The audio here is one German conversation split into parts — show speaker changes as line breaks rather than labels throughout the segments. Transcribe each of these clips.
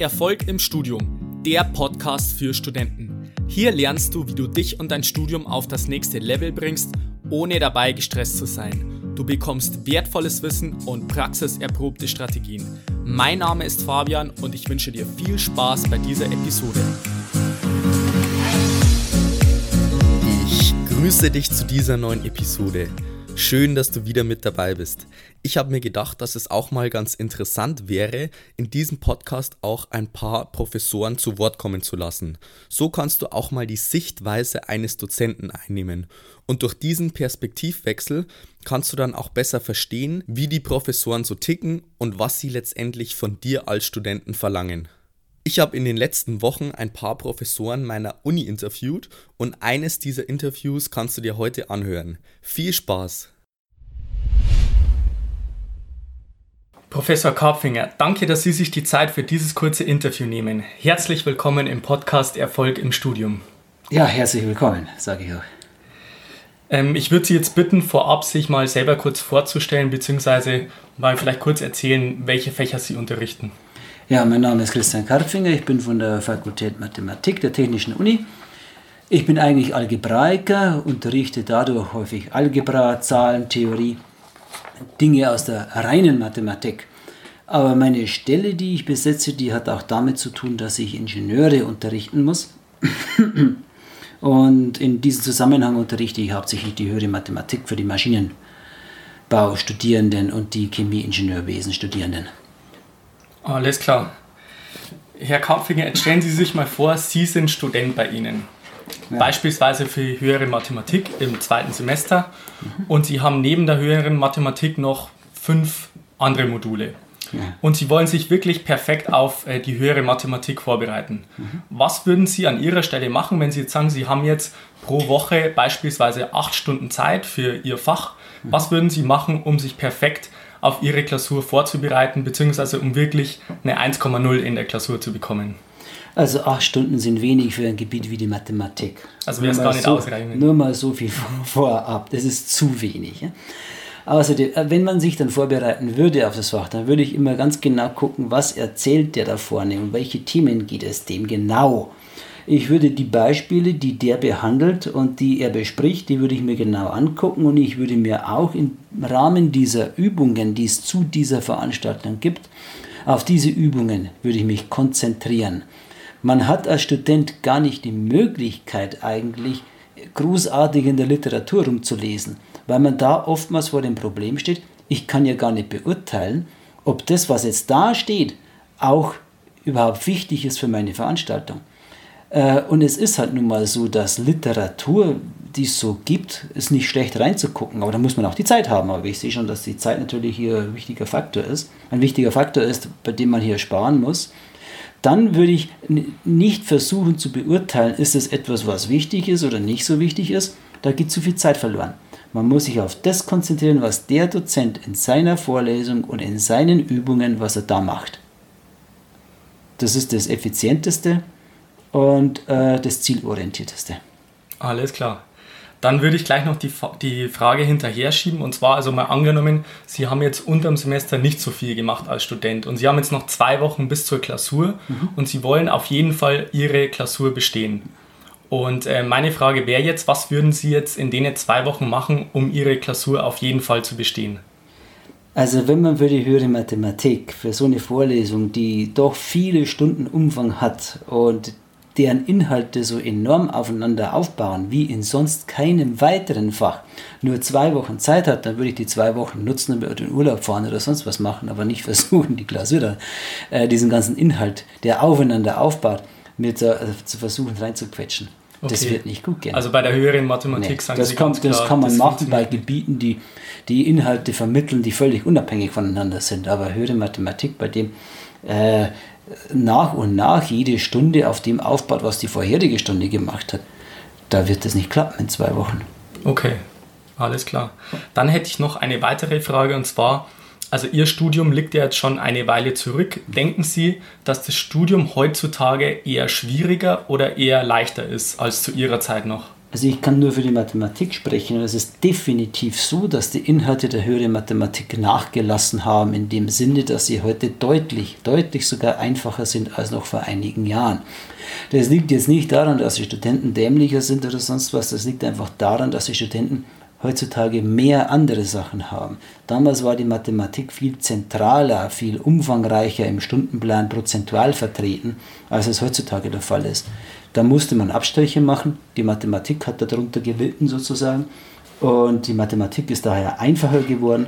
Erfolg im Studium, der Podcast für Studenten. Hier lernst du, wie du dich und dein Studium auf das nächste Level bringst, ohne dabei gestresst zu sein. Du bekommst wertvolles Wissen und praxiserprobte Strategien. Mein Name ist Fabian und ich wünsche dir viel Spaß bei dieser Episode. Ich grüße dich zu dieser neuen Episode. Schön, dass du wieder mit dabei bist. Ich habe mir gedacht, dass es auch mal ganz interessant wäre, in diesem Podcast auch ein paar Professoren zu Wort kommen zu lassen. So kannst du auch mal die Sichtweise eines Dozenten einnehmen. Und durch diesen Perspektivwechsel kannst du dann auch besser verstehen, wie die Professoren so ticken und was sie letztendlich von dir als Studenten verlangen. Ich habe in den letzten Wochen ein paar Professoren meiner Uni interviewt und eines dieser Interviews kannst du dir heute anhören. Viel Spaß! Professor Karpfinger, danke, dass Sie sich die Zeit für dieses kurze Interview nehmen. Herzlich willkommen im Podcast Erfolg im Studium.
Ja, herzlich willkommen, sage ich auch.
Ähm, ich würde Sie jetzt bitten, vorab sich mal selber kurz vorzustellen, beziehungsweise mal vielleicht kurz erzählen, welche Fächer Sie unterrichten.
Ja, mein Name ist Christian Karpfinger, ich bin von der Fakultät Mathematik der Technischen Uni. Ich bin eigentlich Algebraiker, unterrichte dadurch häufig Algebra, Zahlentheorie, Dinge aus der reinen Mathematik. Aber meine Stelle, die ich besetze, die hat auch damit zu tun, dass ich Ingenieure unterrichten muss. Und in diesem Zusammenhang unterrichte ich hauptsächlich die höhere Mathematik für die Maschinenbaustudierenden und die Chemieingenieurwesen-Studierenden.
Alles klar. Herr Kapfinger, jetzt stellen Sie sich mal vor, Sie sind Student bei Ihnen. Ja. Beispielsweise für höhere Mathematik im zweiten Semester. Mhm. Und Sie haben neben der höheren Mathematik noch fünf andere Module. Ja. Und Sie wollen sich wirklich perfekt auf äh, die höhere Mathematik vorbereiten. Mhm. Was würden Sie an Ihrer Stelle machen, wenn Sie jetzt sagen, Sie haben jetzt pro Woche beispielsweise acht Stunden Zeit für Ihr Fach? Mhm. Was würden Sie machen, um sich perfekt auf ihre Klausur vorzubereiten, beziehungsweise um wirklich eine 1,0 in der Klausur zu bekommen.
Also acht Stunden sind wenig für ein Gebiet wie die Mathematik.
Also wäre es gar nicht
so,
ausreichend.
Nur mal so viel vorab, das ist zu wenig. Ja? Außerdem, äh, wenn man sich dann vorbereiten würde auf das Fach, dann würde ich immer ganz genau gucken, was erzählt der da vorne und welche Themen geht es dem genau. Ich würde die Beispiele, die der behandelt und die er bespricht, die würde ich mir genau angucken und ich würde mir auch im Rahmen dieser Übungen, die es zu dieser Veranstaltung gibt, auf diese Übungen würde ich mich konzentrieren. Man hat als Student gar nicht die Möglichkeit eigentlich großartig in der Literatur rumzulesen, weil man da oftmals vor dem Problem steht, ich kann ja gar nicht beurteilen, ob das, was jetzt da steht, auch überhaupt wichtig ist für meine Veranstaltung. Äh, und es ist halt nun mal so, dass Literatur, die es so gibt, ist nicht schlecht reinzugucken. Aber da muss man auch die Zeit haben. Aber ich sehe schon, dass die Zeit natürlich hier ein wichtiger Faktor ist. Ein wichtiger Faktor ist, bei dem man hier sparen muss. Dann würde ich nicht versuchen zu beurteilen, ist es etwas, was wichtig ist oder nicht so wichtig ist. Da geht zu viel Zeit verloren. Man muss sich auf das konzentrieren, was der Dozent in seiner Vorlesung und in seinen Übungen, was er da macht. Das ist das Effizienteste und äh, das Zielorientierteste.
Alles klar. Dann würde ich gleich noch die, die Frage hinterher schieben und zwar also mal angenommen, Sie haben jetzt unterm Semester nicht so viel gemacht als Student und Sie haben jetzt noch zwei Wochen bis zur Klausur mhm. und Sie wollen auf jeden Fall Ihre Klausur bestehen. Und äh, meine Frage wäre jetzt, was würden Sie jetzt in den zwei Wochen machen, um Ihre Klausur auf jeden Fall zu bestehen?
Also wenn man für die höhere Mathematik, für so eine Vorlesung, die doch viele Stunden Umfang hat und deren Inhalte so enorm aufeinander aufbauen wie in sonst keinem weiteren Fach, nur zwei Wochen Zeit hat, dann würde ich die zwei Wochen nutzen und in Urlaub fahren oder sonst was machen, aber nicht versuchen, die Klausur, äh, diesen ganzen Inhalt, der aufeinander aufbaut, mir zu, also zu versuchen reinzuquetschen. Okay. Das wird nicht gut gehen.
Also bei der höheren Mathematik nee,
sagen das Sie kommt, Das klar, kann man das machen bei Gebieten, die die Inhalte vermitteln, die völlig unabhängig voneinander sind. Aber höhere Mathematik, bei dem äh, nach und nach jede Stunde auf dem aufbaut, was die vorherige Stunde gemacht hat, da wird das nicht klappen in zwei Wochen.
Okay, alles klar. Dann hätte ich noch eine weitere Frage und zwar, also Ihr Studium liegt ja jetzt schon eine Weile zurück. Denken Sie, dass das Studium heutzutage eher schwieriger oder eher leichter ist als zu Ihrer Zeit noch?
Also ich kann nur für die Mathematik sprechen und es ist definitiv so, dass die Inhalte der höheren Mathematik nachgelassen haben, in dem Sinne, dass sie heute deutlich, deutlich sogar einfacher sind als noch vor einigen Jahren. Das liegt jetzt nicht daran, dass die Studenten dämlicher sind oder sonst was, das liegt einfach daran, dass die Studenten heutzutage mehr andere Sachen haben. Damals war die Mathematik viel zentraler, viel umfangreicher im Stundenplan prozentual vertreten, als es heutzutage der Fall ist. Da musste man Abstriche machen. Die Mathematik hat darunter gelitten sozusagen. Und die Mathematik ist daher einfacher geworden.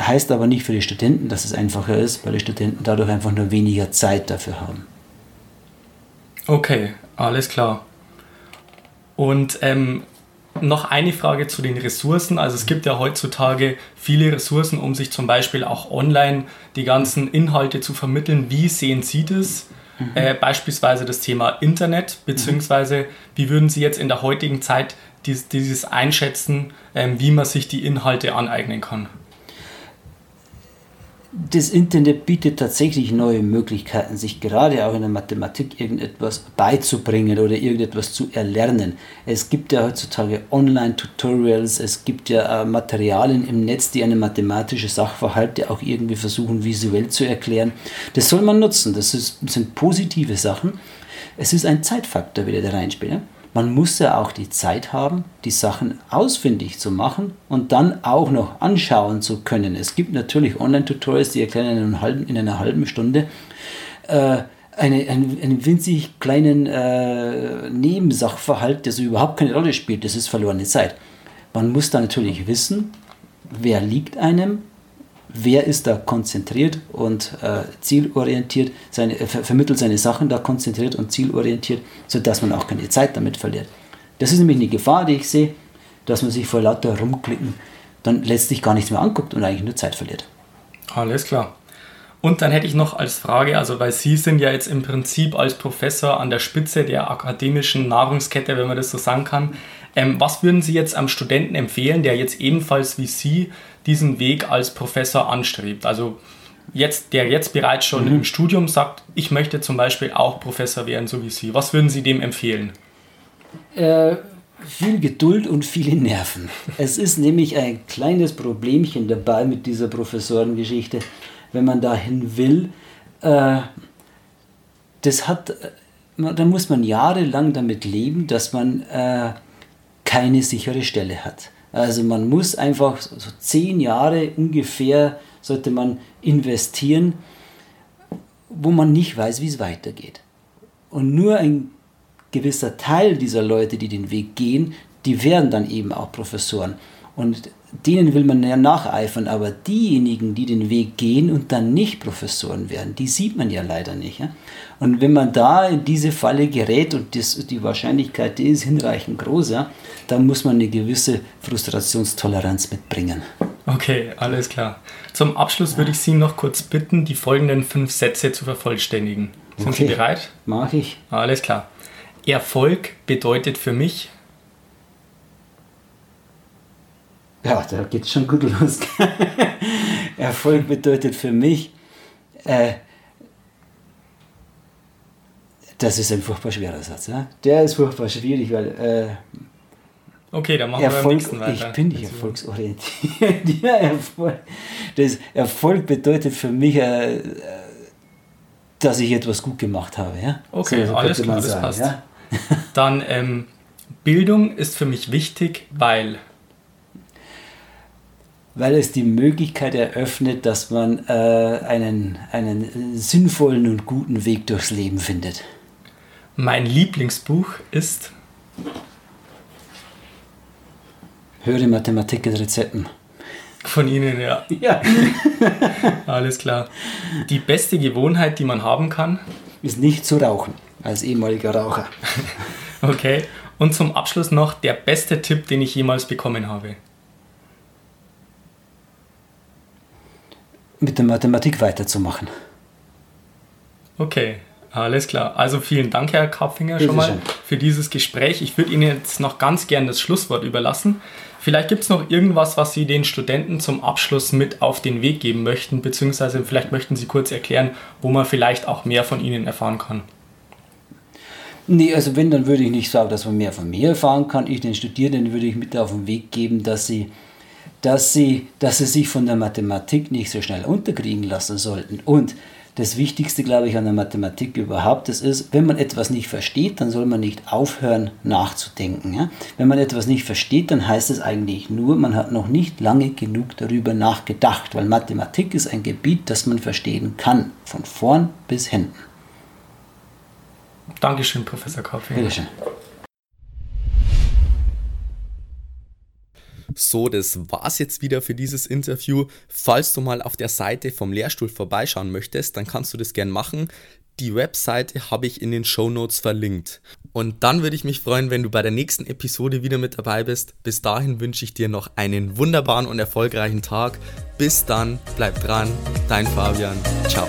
Heißt aber nicht für die Studenten, dass es einfacher ist, weil die Studenten dadurch einfach nur weniger Zeit dafür haben.
Okay, alles klar. Und ähm, noch eine Frage zu den Ressourcen. Also es gibt ja heutzutage viele Ressourcen, um sich zum Beispiel auch online die ganzen Inhalte zu vermitteln. Wie sehen Sie das? Mhm. Äh, beispielsweise das Thema Internet, beziehungsweise wie würden Sie jetzt in der heutigen Zeit dies, dieses einschätzen, ähm, wie man sich die Inhalte aneignen kann?
Das Internet bietet tatsächlich neue Möglichkeiten, sich gerade auch in der Mathematik irgendetwas beizubringen oder irgendetwas zu erlernen. Es gibt ja heutzutage Online-Tutorials, es gibt ja äh, Materialien im Netz, die eine mathematische Sachverhalte auch irgendwie versuchen visuell zu erklären. Das soll man nutzen, das ist, sind positive Sachen. Es ist ein Zeitfaktor, der da reinspielt. Man muss ja auch die Zeit haben, die Sachen ausfindig zu machen und dann auch noch anschauen zu können. Es gibt natürlich Online-Tutorials, die erklären in einer halben, in einer halben Stunde äh, eine, einen, einen winzig kleinen äh, Nebensachverhalt, der so überhaupt keine Rolle spielt. Das ist verlorene Zeit. Man muss da natürlich wissen, wer liegt einem, wer ist da konzentriert und äh, zielorientiert, seine, äh, vermittelt seine Sachen da konzentriert und zielorientiert, sodass man auch keine Zeit damit verliert. Das ist nämlich eine Gefahr, die ich sehe, dass man sich vor lauter Rumklicken dann letztlich gar nichts mehr anguckt und eigentlich nur Zeit verliert.
Alles klar. Und dann hätte ich noch als Frage, also weil Sie sind ja jetzt im Prinzip als Professor an der Spitze der akademischen Nahrungskette, wenn man das so sagen kann. Ähm, was würden Sie jetzt am Studenten empfehlen, der jetzt ebenfalls wie Sie diesen Weg als Professor anstrebt? Also jetzt, der jetzt bereits schon mhm. im Studium sagt, ich möchte zum Beispiel auch Professor werden, so wie Sie. Was würden Sie dem empfehlen?
Äh, viel Geduld und viele Nerven. es ist nämlich ein kleines Problemchen dabei mit dieser Professorengeschichte, wenn man dahin will. Äh, das hat, äh, da muss man jahrelang damit leben, dass man äh, keine sichere Stelle hat. Also man muss einfach so zehn Jahre ungefähr sollte man investieren, wo man nicht weiß, wie es weitergeht. Und nur ein gewisser Teil dieser Leute, die den Weg gehen, die werden dann eben auch Professoren. Und denen will man ja nacheifern, aber diejenigen, die den Weg gehen und dann nicht Professoren werden, die sieht man ja leider nicht. Ja? Und wenn man da in diese Falle gerät und das, die Wahrscheinlichkeit, die ist hinreichend groß, ja, dann muss man eine gewisse Frustrationstoleranz mitbringen.
Okay, alles klar. Zum Abschluss würde ich Sie noch kurz bitten, die folgenden fünf Sätze zu vervollständigen. Sind okay. Sie bereit?
Mach ich.
Alles klar. Erfolg bedeutet für mich
Ja, da geht es schon gut los. Erfolg bedeutet für mich, äh, das ist ein furchtbar schwerer Satz. Ja? Der ist furchtbar schwierig, weil. Äh,
okay, dann machen Erfolg, wir beim nächsten weiter.
Ich bin nicht erfolgsorientiert. ja, Erfolg, das Erfolg bedeutet für mich, äh, dass ich etwas gut gemacht habe. Ja?
Okay, so, so alles klar, das passt. Ja? dann ähm, Bildung ist für mich wichtig, weil
weil es die Möglichkeit eröffnet, dass man äh, einen, einen sinnvollen und guten Weg durchs Leben findet.
Mein Lieblingsbuch ist
Höre Mathematik in Rezepten.
Von Ihnen, ja.
Ja.
Alles klar. Die beste Gewohnheit, die man haben kann?
Ist nicht zu rauchen, als ehemaliger Raucher.
okay. Und zum Abschluss noch der beste Tipp, den ich jemals bekommen habe.
mit der Mathematik weiterzumachen.
Okay, alles klar. Also vielen Dank, Herr Karpfinger, schon mal für dieses Gespräch. Ich würde Ihnen jetzt noch ganz gern das Schlusswort überlassen. Vielleicht gibt es noch irgendwas, was Sie den Studenten zum Abschluss mit auf den Weg geben möchten, beziehungsweise vielleicht möchten Sie kurz erklären, wo man vielleicht auch mehr von Ihnen erfahren kann.
Nee, also wenn, dann würde ich nicht sagen, dass man mehr von mir erfahren kann. Ich den Studierenden würde ich mit auf den Weg geben, dass sie, dass sie, dass sie sich von der Mathematik nicht so schnell unterkriegen lassen sollten. Und das Wichtigste, glaube ich, an der Mathematik überhaupt, das ist, wenn man etwas nicht versteht, dann soll man nicht aufhören nachzudenken. Ja? Wenn man etwas nicht versteht, dann heißt es eigentlich nur, man hat noch nicht lange genug darüber nachgedacht, weil Mathematik ist ein Gebiet, das man verstehen kann, von vorn bis hinten.
Dankeschön, Professor Kaufmann.
Bitteschön.
So, das war's jetzt wieder für dieses Interview. Falls du mal auf der Seite vom Lehrstuhl vorbeischauen möchtest, dann kannst du das gern machen. Die Webseite habe ich in den Show Notes verlinkt. Und dann würde ich mich freuen, wenn du bei der nächsten Episode wieder mit dabei bist. Bis dahin wünsche ich dir noch einen wunderbaren und erfolgreichen Tag. Bis dann, bleib dran, dein Fabian. Ciao.